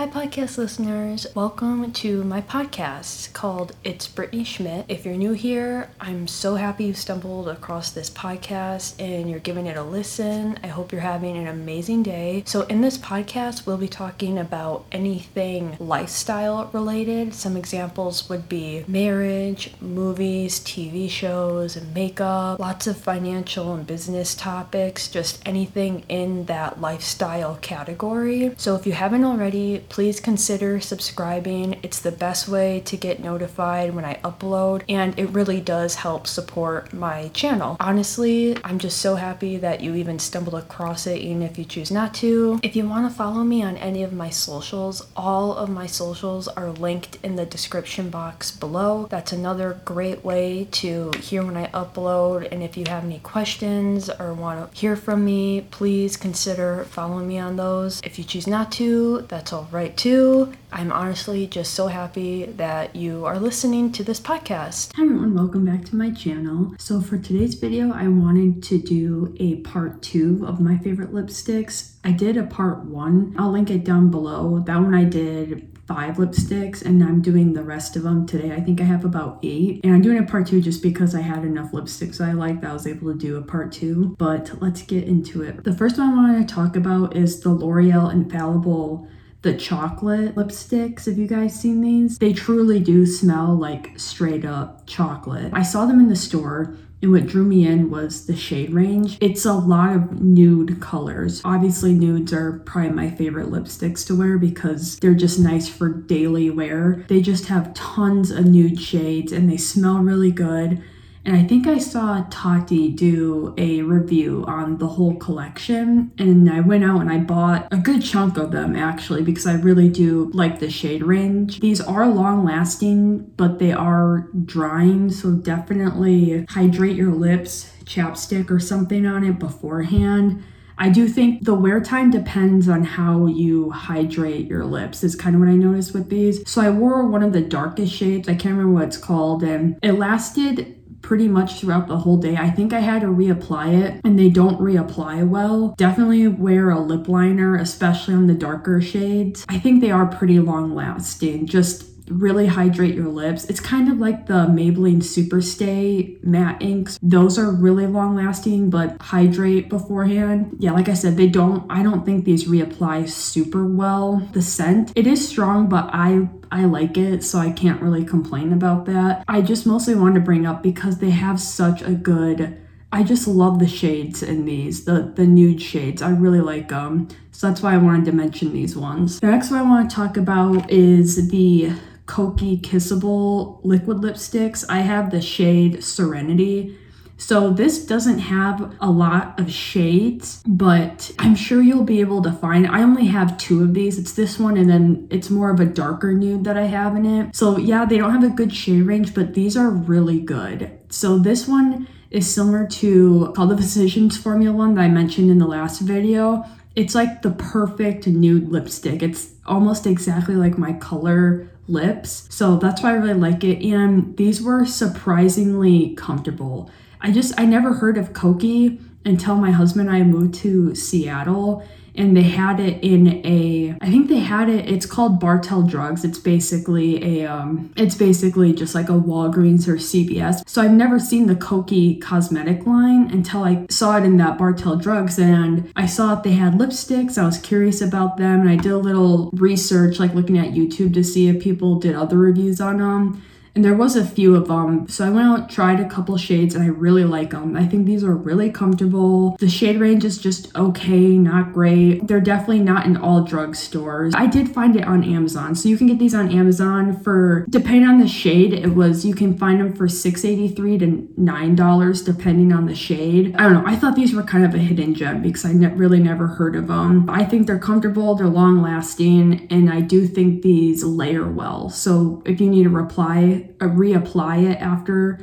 Hi, podcast listeners. Welcome to my podcast called It's Brittany Schmidt. If you're new here, I'm so happy you stumbled across this podcast and you're giving it a listen. I hope you're having an amazing day. So, in this podcast, we'll be talking about anything lifestyle related. Some examples would be marriage, movies, TV shows, and makeup, lots of financial and business topics, just anything in that lifestyle category. So, if you haven't already, please consider subscribing. It's the best way to get notified when I upload, and it really does help support my channel. Honestly, I'm just so happy that you even stumbled across it, even if you choose not to. If you want to follow me on any of my socials, all of my socials are linked in the description box below. That's another great way to hear when I upload, and if you have any questions or want to hear from me, please consider following me on those. If you choose not to, that's all right right too. I'm honestly just so happy that you are listening to this podcast. Hi everyone, welcome back to my channel. So for today's video, I wanted to do a part two of my favorite lipsticks. I did a part one. I'll link it down below. That one I did five lipsticks and I'm doing the rest of them today. I think I have about eight. And I'm doing a part two just because I had enough lipsticks I liked that I was able to do a part two. But let's get into it. The first one I want to talk about is the L'Oreal Infallible the chocolate lipsticks. Have you guys seen these? They truly do smell like straight up chocolate. I saw them in the store. And what drew me in was the shade range. It's a lot of nude colors. Obviously, nudes are probably my favorite lipsticks to wear because they're just nice for daily wear. They just have tons of nude shades and they smell really good. And I think I saw Tati do a review on the whole collection. And I went out and I bought a good chunk of them actually because I really do like the shade range. These are long lasting, but they are drying. So definitely hydrate your lips, chapstick or something on it beforehand. I do think the wear time depends on how you hydrate your lips, is kind of what I noticed with these. So I wore one of the darkest shades, I can't remember what it's called, and it lasted pretty much throughout the whole day. I think I had to reapply it and they don't reapply well. Definitely wear a lip liner, especially on the darker shades. I think they are pretty long lasting. Just really hydrate your lips. It's kind of like the Maybelline Superstay matte inks. Those are really long lasting, but hydrate beforehand. Yeah, like I said, they don't, I don't think these reapply super well. The scent, it is strong, but I I like it, so I can't really complain about that. I just mostly wanted to bring up because they have such a good I just love the shades in these, the, the nude shades. I really like them. So that's why I wanted to mention these ones. The next one I want to talk about is the Kokie Kissable liquid lipsticks. I have the shade Serenity. So this doesn't have a lot of shades, but I'm sure you'll be able to find. I only have two of these. It's this one and then it's more of a darker nude that I have in it. So yeah, they don't have a good shade range, but these are really good. So this one is similar to called the Physicians Formula one that I mentioned in the last video. It's like the perfect nude lipstick. It's almost exactly like my color lips. So that's why I really like it. And these were surprisingly comfortable. I just, I never heard of Kokie until my husband and I moved to Seattle and they had it in a i think they had it it's called bartell drugs. It's basically a um it's basically just like a walgreens or cvs so i've never seen the kokie cosmetic line until i saw it in that bartell drugs and i saw that they had lipsticks. I was curious about them and i did a little research like looking at youtube to see if people did other reviews on them there was a few of them. So I went out, tried a couple shades, and I really like them. I think these are really comfortable. The shade range is just okay, not great. They're definitely not in all drugstores. I did find it on Amazon. So you can get these on Amazon for, depending on the shade, it was, you can find them for $6.83 to $9 depending on the shade. I don't know. I thought these were kind of a hidden gem because I ne- really never heard of them. I think they're comfortable, they're long lasting, and I do think these layer well. So if you need a reply, reapply it after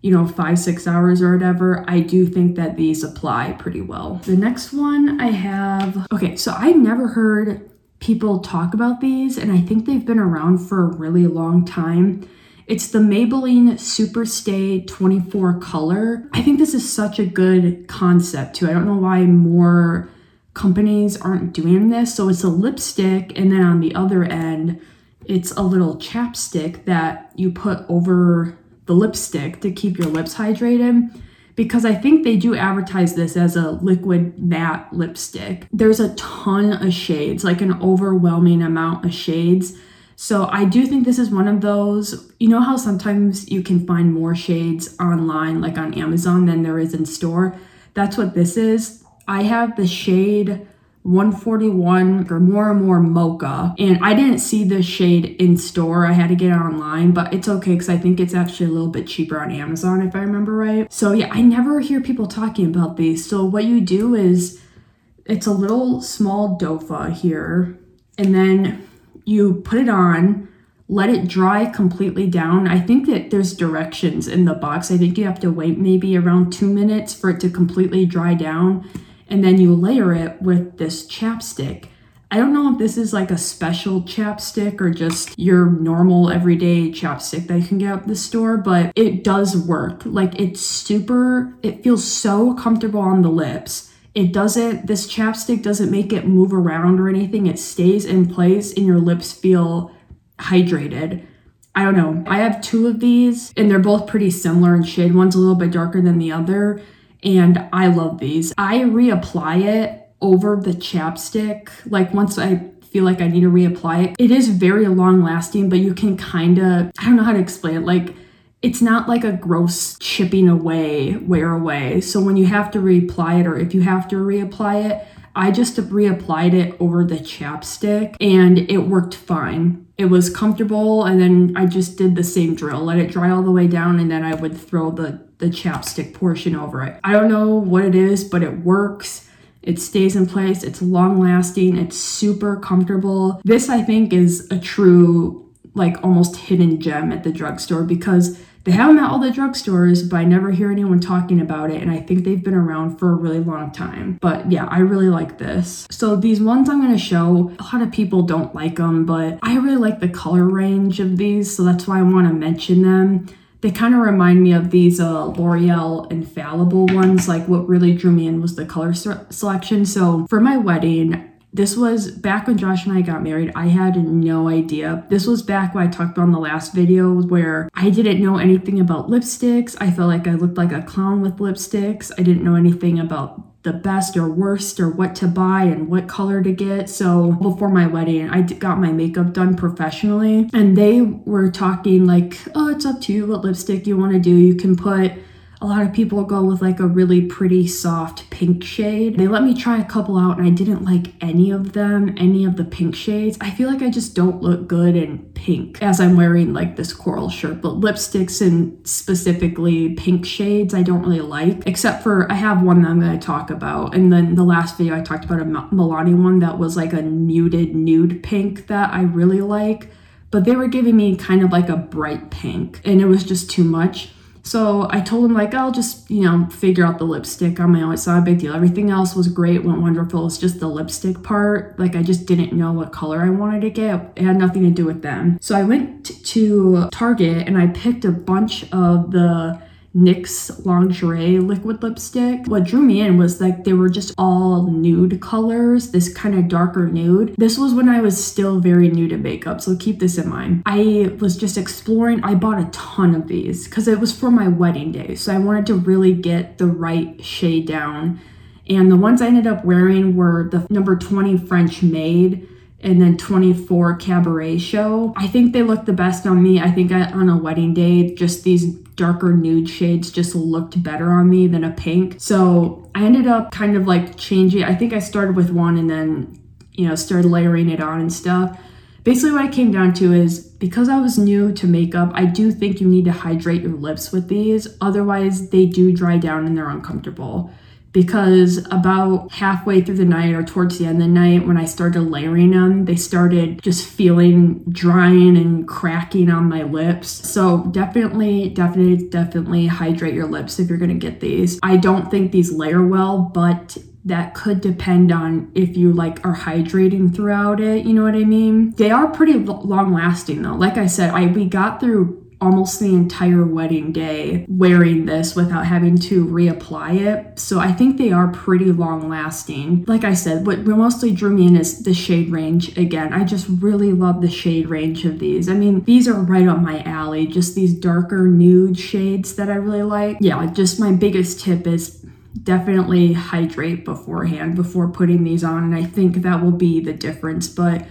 you know five six hours or whatever i do think that these apply pretty well the next one i have okay so i never heard people talk about these and i think they've been around for a really long time it's the Maybelline Superstay 24 color. I think this is such a good concept too. I don't know why more companies aren't doing this. So it's a lipstick, and then on the other end, it's a little chapstick that you put over the lipstick to keep your lips hydrated. Because I think they do advertise this as a liquid matte lipstick. There's a ton of shades, like an overwhelming amount of shades. So I do think this is one of those. You know how sometimes you can find more shades online, like on Amazon, than there is in store? That's what this is. I have the shade 141 or more and more mocha and i didn't see this shade in store i had to get it online but it's okay because i think it's actually a little bit cheaper on amazon if i remember right so yeah i never hear people talking about these so what you do is it's a little small doefoot here and then you put it on let it dry completely down. I think that there's directions in the box. I think you have to wait maybe around two minutes for it to completely dry down. And then you layer it with this chapstick. I don't know if this is like a special chapstick or just your normal everyday chapstick that you can get at the store, but it does work. Like it's super, it feels so comfortable on the lips. It doesn't, this chapstick doesn't make it move around or anything. It stays in place and your lips feel hydrated. I don't know. I have two of these and they're both pretty similar in shade. One's a little bit darker than the other and I love these. I reapply it over the chapstick. Like once I feel like I need to reapply it, it is very long lasting, but you can kind of, I don't know how to explain it. Like it's not like a gross chipping away, wear away. So when you have to reapply it or if you have to reapply it, I just reapplied it over the chapstick and it worked fine. It was comfortable and then I just did the same drill. Let it dry all the way down and then I would throw the, the chapstick portion over it. I don't know what it is, but it works. It stays in place. It's long lasting. It's super comfortable. This, I think, is a true, like almost hidden gem at the drugstore because they have them at all the drugstores, but I never hear anyone talking about it. And I think they've been around for a really long time. But yeah, I really like this. So these ones I'm going to show, a lot of people don't like them, but I really like the color range of these. So that's why I want to mention them they kind of remind me of these uh, L'Oreal Infallible ones. Like what really drew me in was the color selection. So for my wedding, this was back when Josh and I got married. I had no idea. This was back when I talked about in the last video where I didn't know anything about lipsticks. I felt like I looked like a clown with lipsticks. I didn't know anything about the best or worst or what to buy and what color to get. So before my wedding, I got my makeup done professionally and they were talking like, oh, it's up to you what lipstick you want to do. You can put a lot of people go with like a really pretty soft pink shade. They let me try a couple out and I didn't like any of them, any of the pink shades. I feel like I just don't look good in pink as I'm wearing like this coral shirt, but lipsticks and specifically pink shades I don't really like, except for I have one that I'm going to talk about. And then the last video I talked about a Milani one that was like a muted nude pink that I really like but they were giving me kind of like a bright pink and it was just too much. So I told him like I'll just you know figure out the lipstick on my own. It's not a big deal. Everything else was great, went wonderful. It's just the lipstick part. Like I just didn't know what color I wanted to get. It had nothing to do with them. So I went to Target and I picked a bunch of the NYX lingerie liquid lipstick. What drew me in was like they were just all nude colors, this kind of darker nude. This was when I was still very new to makeup, so keep this in mind. I was just exploring. I bought a ton of these because it was for my wedding day, so I wanted to really get the right shade down. And the ones I ended up wearing were the number 20 French Maid and then 24 Cabaret Show. I think they look the best on me. I think I, on a wedding day, just these darker nude shades just looked better on me than a pink. So I ended up kind of like changing. I think I started with one and then, you know, started layering it on and stuff. Basically, what I came down to is because I was new to makeup, I do think you need to hydrate your lips with these. Otherwise, they do dry down and they're uncomfortable because about halfway through the night or towards the end of the night when I started layering them, they started just feeling drying and cracking on my lips. So definitely, definitely, definitely hydrate your lips if you're gonna get these. I don't think these layer well, but that could depend on if you like are hydrating throughout it, you know what I mean? They are pretty long lasting though. Like I said, I we got through almost the entire wedding day wearing this without having to reapply it. So I think they are pretty long lasting. Like I said, what mostly drew me in is the shade range again. I just really love the shade range of these. I mean, these are right up my alley, just these darker nude shades that I really like. Yeah, just my biggest tip is definitely hydrate beforehand before putting these on and I think that will be the difference but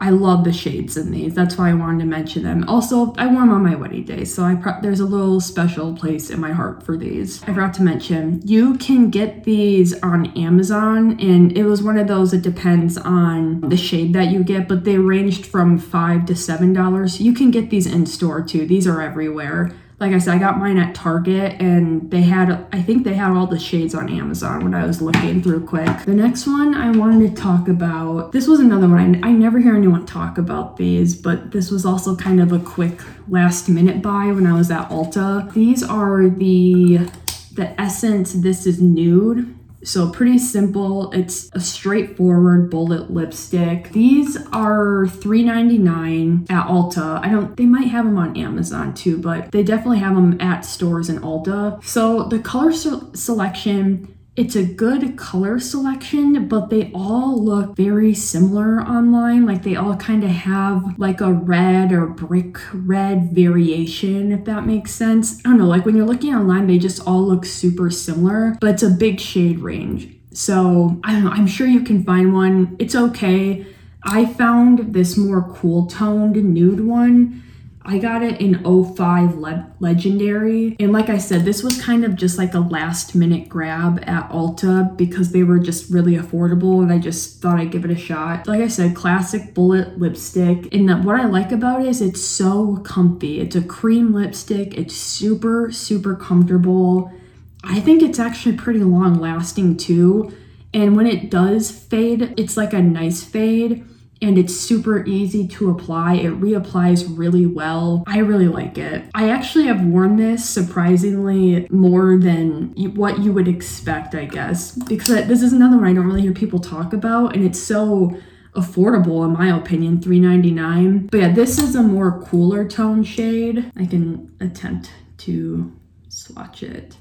I love the shades in these. That's why I wanted to mention them. Also, I wore them on my wedding day, so I pro- there's a little special place in my heart for these. I forgot to mention, you can get these on Amazon, and it was one of those. It depends on the shade that you get, but they ranged from five to seven dollars. You can get these in store too. These are everywhere like I said, I got mine at Target and they had, I think they had all the shades on Amazon when I was looking through quick. The next one I wanted to talk about, this was another one. I, I never hear anyone talk about these, but this was also kind of a quick last minute buy when I was at Ulta. These are the, the Essence This Is Nude so pretty simple. It's a straightforward bullet lipstick. These are $3.99 at Ulta. I don't, they might have them on Amazon too, but they definitely have them at stores in Ulta. So the color selection it's a good color selection, but they all look very similar online. Like they all kind of have like a red or brick red variation, if that makes sense. I don't know, like when you're looking online, they just all look super similar, but it's a big shade range. So I don't know, I'm sure you can find one. It's okay. I found this more cool toned nude one I got it in 05 Le- Legendary. And like I said, this was kind of just like a last minute grab at Ulta because they were just really affordable and I just thought I'd give it a shot. Like I said, classic bullet lipstick. And what I like about it is it's so comfy. It's a cream lipstick. It's super, super comfortable. I think it's actually pretty long lasting too. And when it does fade, it's like a nice fade and it's super easy to apply. It reapplies really well. I really like it. I actually have worn this surprisingly more than what you would expect, I guess, because this is another one I don't really hear people talk about, and it's so affordable in my opinion 3.99 but yeah this is a more cooler tone shade i can attempt to swatch it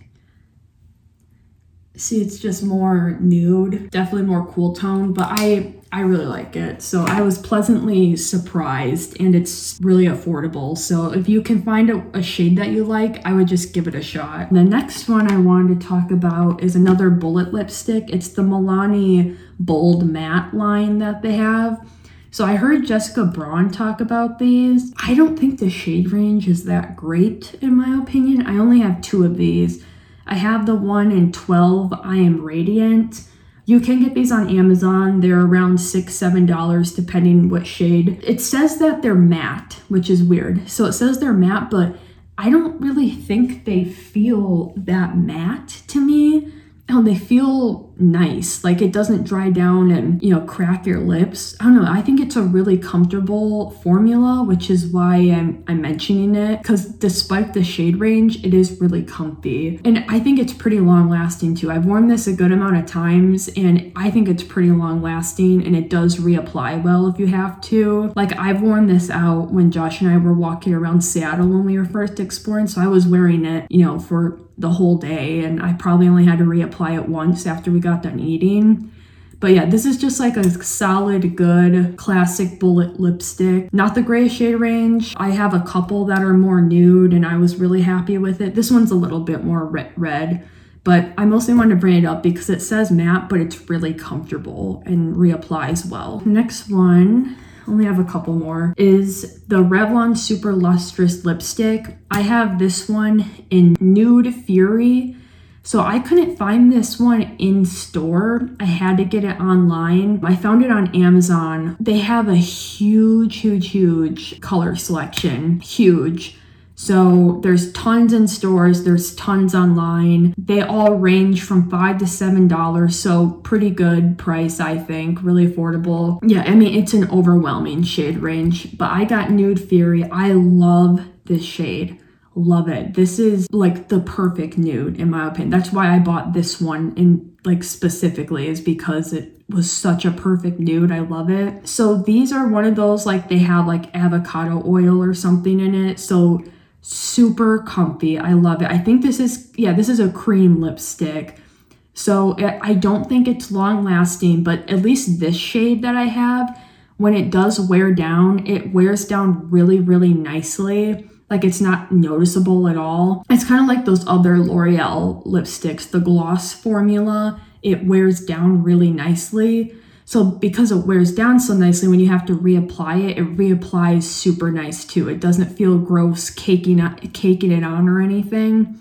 see it's just more nude definitely more cool tone but i i really like it so i was pleasantly surprised and it's really affordable so if you can find a, a shade that you like i would just give it a shot the next one i wanted to talk about is another bullet lipstick it's the milani bold matte line that they have so I heard Jessica Braun talk about these. I don't think the shade range is that great in my opinion. I only have two of these. I have the one in 12 I Am Radiant. You can get these on Amazon. They're around six, seven dollars, depending what shade. It says that they're matte, which is weird. So it says they're matte, but I don't really think they feel that matte to me. Oh, they feel nice. Like it doesn't dry down and, you know, crack your lips. I don't know. I think it's a really comfortable formula, which is why I'm, I'm mentioning it. Because despite the shade range, it is really comfy. And I think it's pretty long lasting too. I've worn this a good amount of times and I think it's pretty long lasting and it does reapply well if you have to. Like I've worn this out when Josh and I were walking around Seattle when we were first exploring. So I was wearing it, you know, for the whole day and I probably only had to reapply it once after we got done eating. But yeah, this is just like a solid, good, classic bullet lipstick. Not the gray shade range. I have a couple that are more nude and I was really happy with it. This one's a little bit more red, but I mostly wanted to bring it up because it says matte, but it's really comfortable and reapplies well. Next one only have a couple more, is the Revlon Super Lustrous Lipstick. I have this one in Nude Fury. So I couldn't find this one in store. I had to get it online. I found it on Amazon. They have a huge, huge, huge color selection. Huge. So there's tons in stores, there's tons online. They all range from five to seven dollars, so pretty good price, I think. Really affordable. Yeah, I mean it's an overwhelming shade range, but I got Nude Fury. I love this shade. Love it. This is like the perfect nude in my opinion. That's why I bought this one in like specifically is because it was such a perfect nude. I love it. So these are one of those like they have like avocado oil or something in it. So super comfy. I love it. I think this is, yeah, this is a cream lipstick. So I don't think it's long lasting, but at least this shade that I have, when it does wear down, it wears down really, really nicely. Like it's not noticeable at all. It's kind of like those other L'Oreal lipsticks, the gloss formula. It wears down really nicely. So because it wears down so nicely, when you have to reapply it, it reapplies super nice too. It doesn't feel gross caking, caking it on or anything.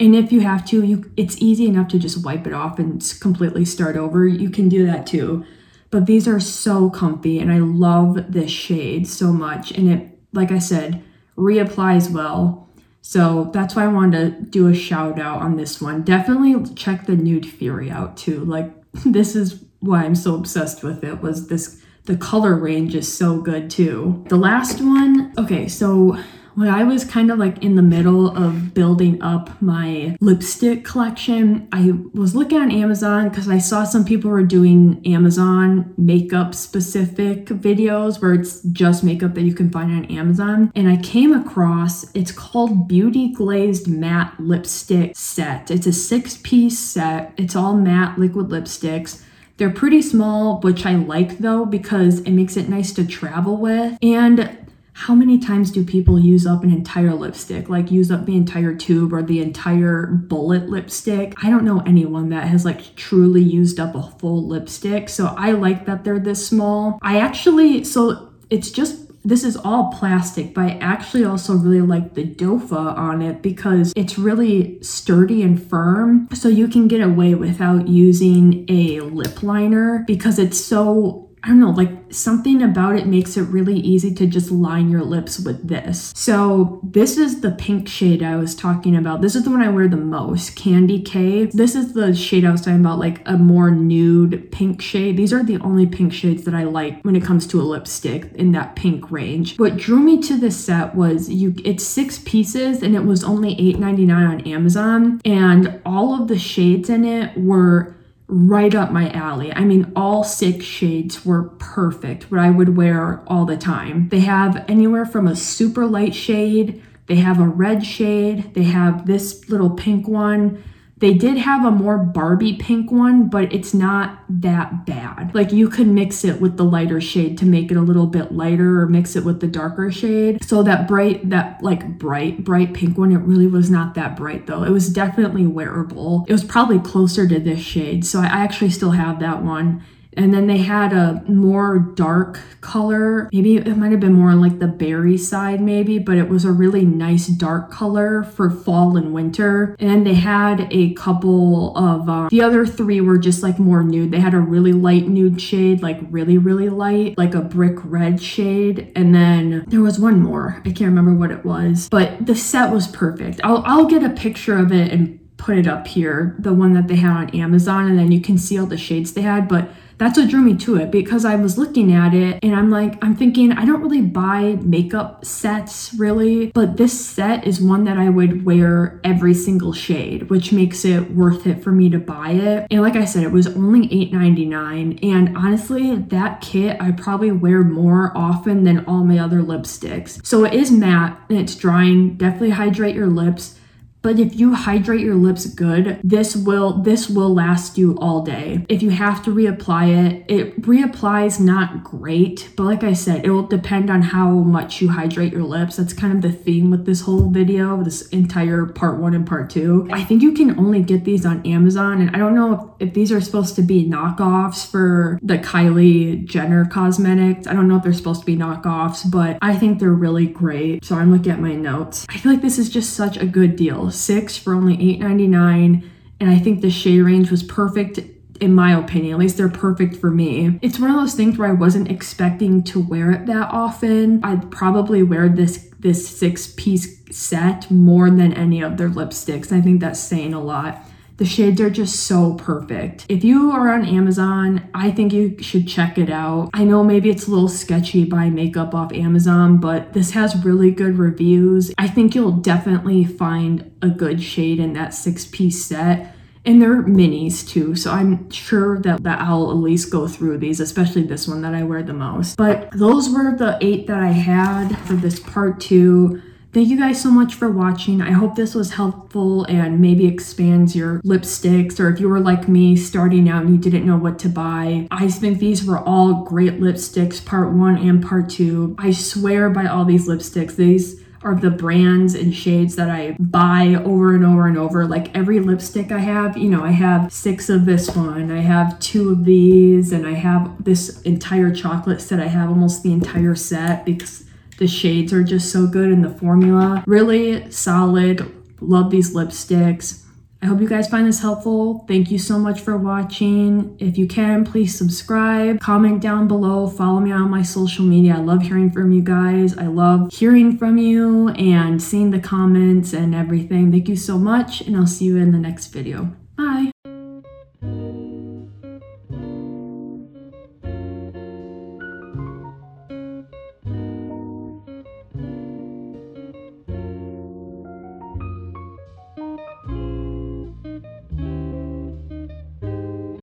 And if you have to, you it's easy enough to just wipe it off and completely start over. You can do that too. But these are so comfy and I love this shade so much. And it, like I said, reapplies well. So that's why I wanted to do a shout out on this one. Definitely check the Nude Fury out too. Like this is why I'm so obsessed with it was this the color range is so good too. The last one, okay, so when I was kind of like in the middle of building up my lipstick collection, I was looking on Amazon because I saw some people were doing Amazon makeup specific videos where it's just makeup that you can find on Amazon. And I came across it's called Beauty Glazed Matte Lipstick Set. It's a six piece set, it's all matte liquid lipsticks. They're pretty small, which I like though because it makes it nice to travel with. And how many times do people use up an entire lipstick? Like use up the entire tube or the entire bullet lipstick? I don't know anyone that has like truly used up a full lipstick. So I like that they're this small. I actually, so it's just this is all plastic, but I actually also really like the doefoot on it because it's really sturdy and firm. So you can get away without using a lip liner because it's so I don't know, like something about it makes it really easy to just line your lips with this. So this is the pink shade I was talking about. This is the one I wear the most, Candy K. This is the shade I was talking about, like a more nude pink shade. These are the only pink shades that I like when it comes to a lipstick in that pink range. What drew me to this set was you it's six pieces and it was only $8.99 on Amazon. And all of the shades in it were right up my alley. I mean, all six shades were perfect, what I would wear all the time. They have anywhere from a super light shade, they have a red shade, they have this little pink one, they did have a more Barbie pink one, but it's not that bad. Like you could mix it with the lighter shade to make it a little bit lighter or mix it with the darker shade. So that bright, that like bright, bright pink one, it really was not that bright though. It was definitely wearable. It was probably closer to this shade. So I actually still have that one. And then they had a more dark color. Maybe it might have been more like the berry side, maybe, but it was a really nice dark color for fall and winter. And they had a couple of uh, the other three were just like more nude. They had a really light nude shade, like really, really light, like a brick red shade. And then there was one more. I can't remember what it was, but the set was perfect. I'll, I'll get a picture of it and put it up here, the one that they had on Amazon, and then you can see all the shades they had. But that's what drew me to it because I was looking at it and I'm like, I'm thinking, I don't really buy makeup sets really, but this set is one that I would wear every single shade, which makes it worth it for me to buy it. And like I said, it was only $8.99. And honestly, that kit I probably wear more often than all my other lipsticks. So it is matte and it's drying. Definitely hydrate your lips but if you hydrate your lips good, this will this will last you all day. If you have to reapply it, it reapplies not great, but like I said, it will depend on how much you hydrate your lips. That's kind of the theme with this whole video, this entire part 1 and part 2. I think you can only get these on Amazon and I don't know if, if these are supposed to be knockoffs for the Kylie Jenner cosmetics. I don't know if they're supposed to be knockoffs, but I think they're really great. So I'm looking at my notes. I feel like this is just such a good deal six for only $8.99. And I think the shade range was perfect in my opinion. At least they're perfect for me. It's one of those things where I wasn't expecting to wear it that often. I'd probably wear this this six piece set more than any of their lipsticks. I think that's saying a lot. The shades are just so perfect. If you are on Amazon, I think you should check it out. I know maybe it's a little sketchy buying makeup off Amazon, but this has really good reviews. I think you'll definitely find a good shade in that six piece set. And they're minis too, so I'm sure that, that I'll at least go through these, especially this one that I wear the most. But those were the eight that I had for this part two Thank you guys so much for watching. I hope this was helpful and maybe expands your lipsticks or if you were like me starting out and you didn't know what to buy. I think these were all great lipsticks, part one and part two. I swear by all these lipsticks. These are the brands and shades that I buy over and over and over. Like every lipstick I have, you know, I have six of this one, I have two of these, and I have this entire chocolate set. I have almost the entire set because the shades are just so good and the formula really solid. Love these lipsticks. I hope you guys find this helpful. Thank you so much for watching. If you can, please subscribe, comment down below, follow me on my social media. I love hearing from you guys. I love hearing from you and seeing the comments and everything. Thank you so much, and I'll see you in the next video. Bye.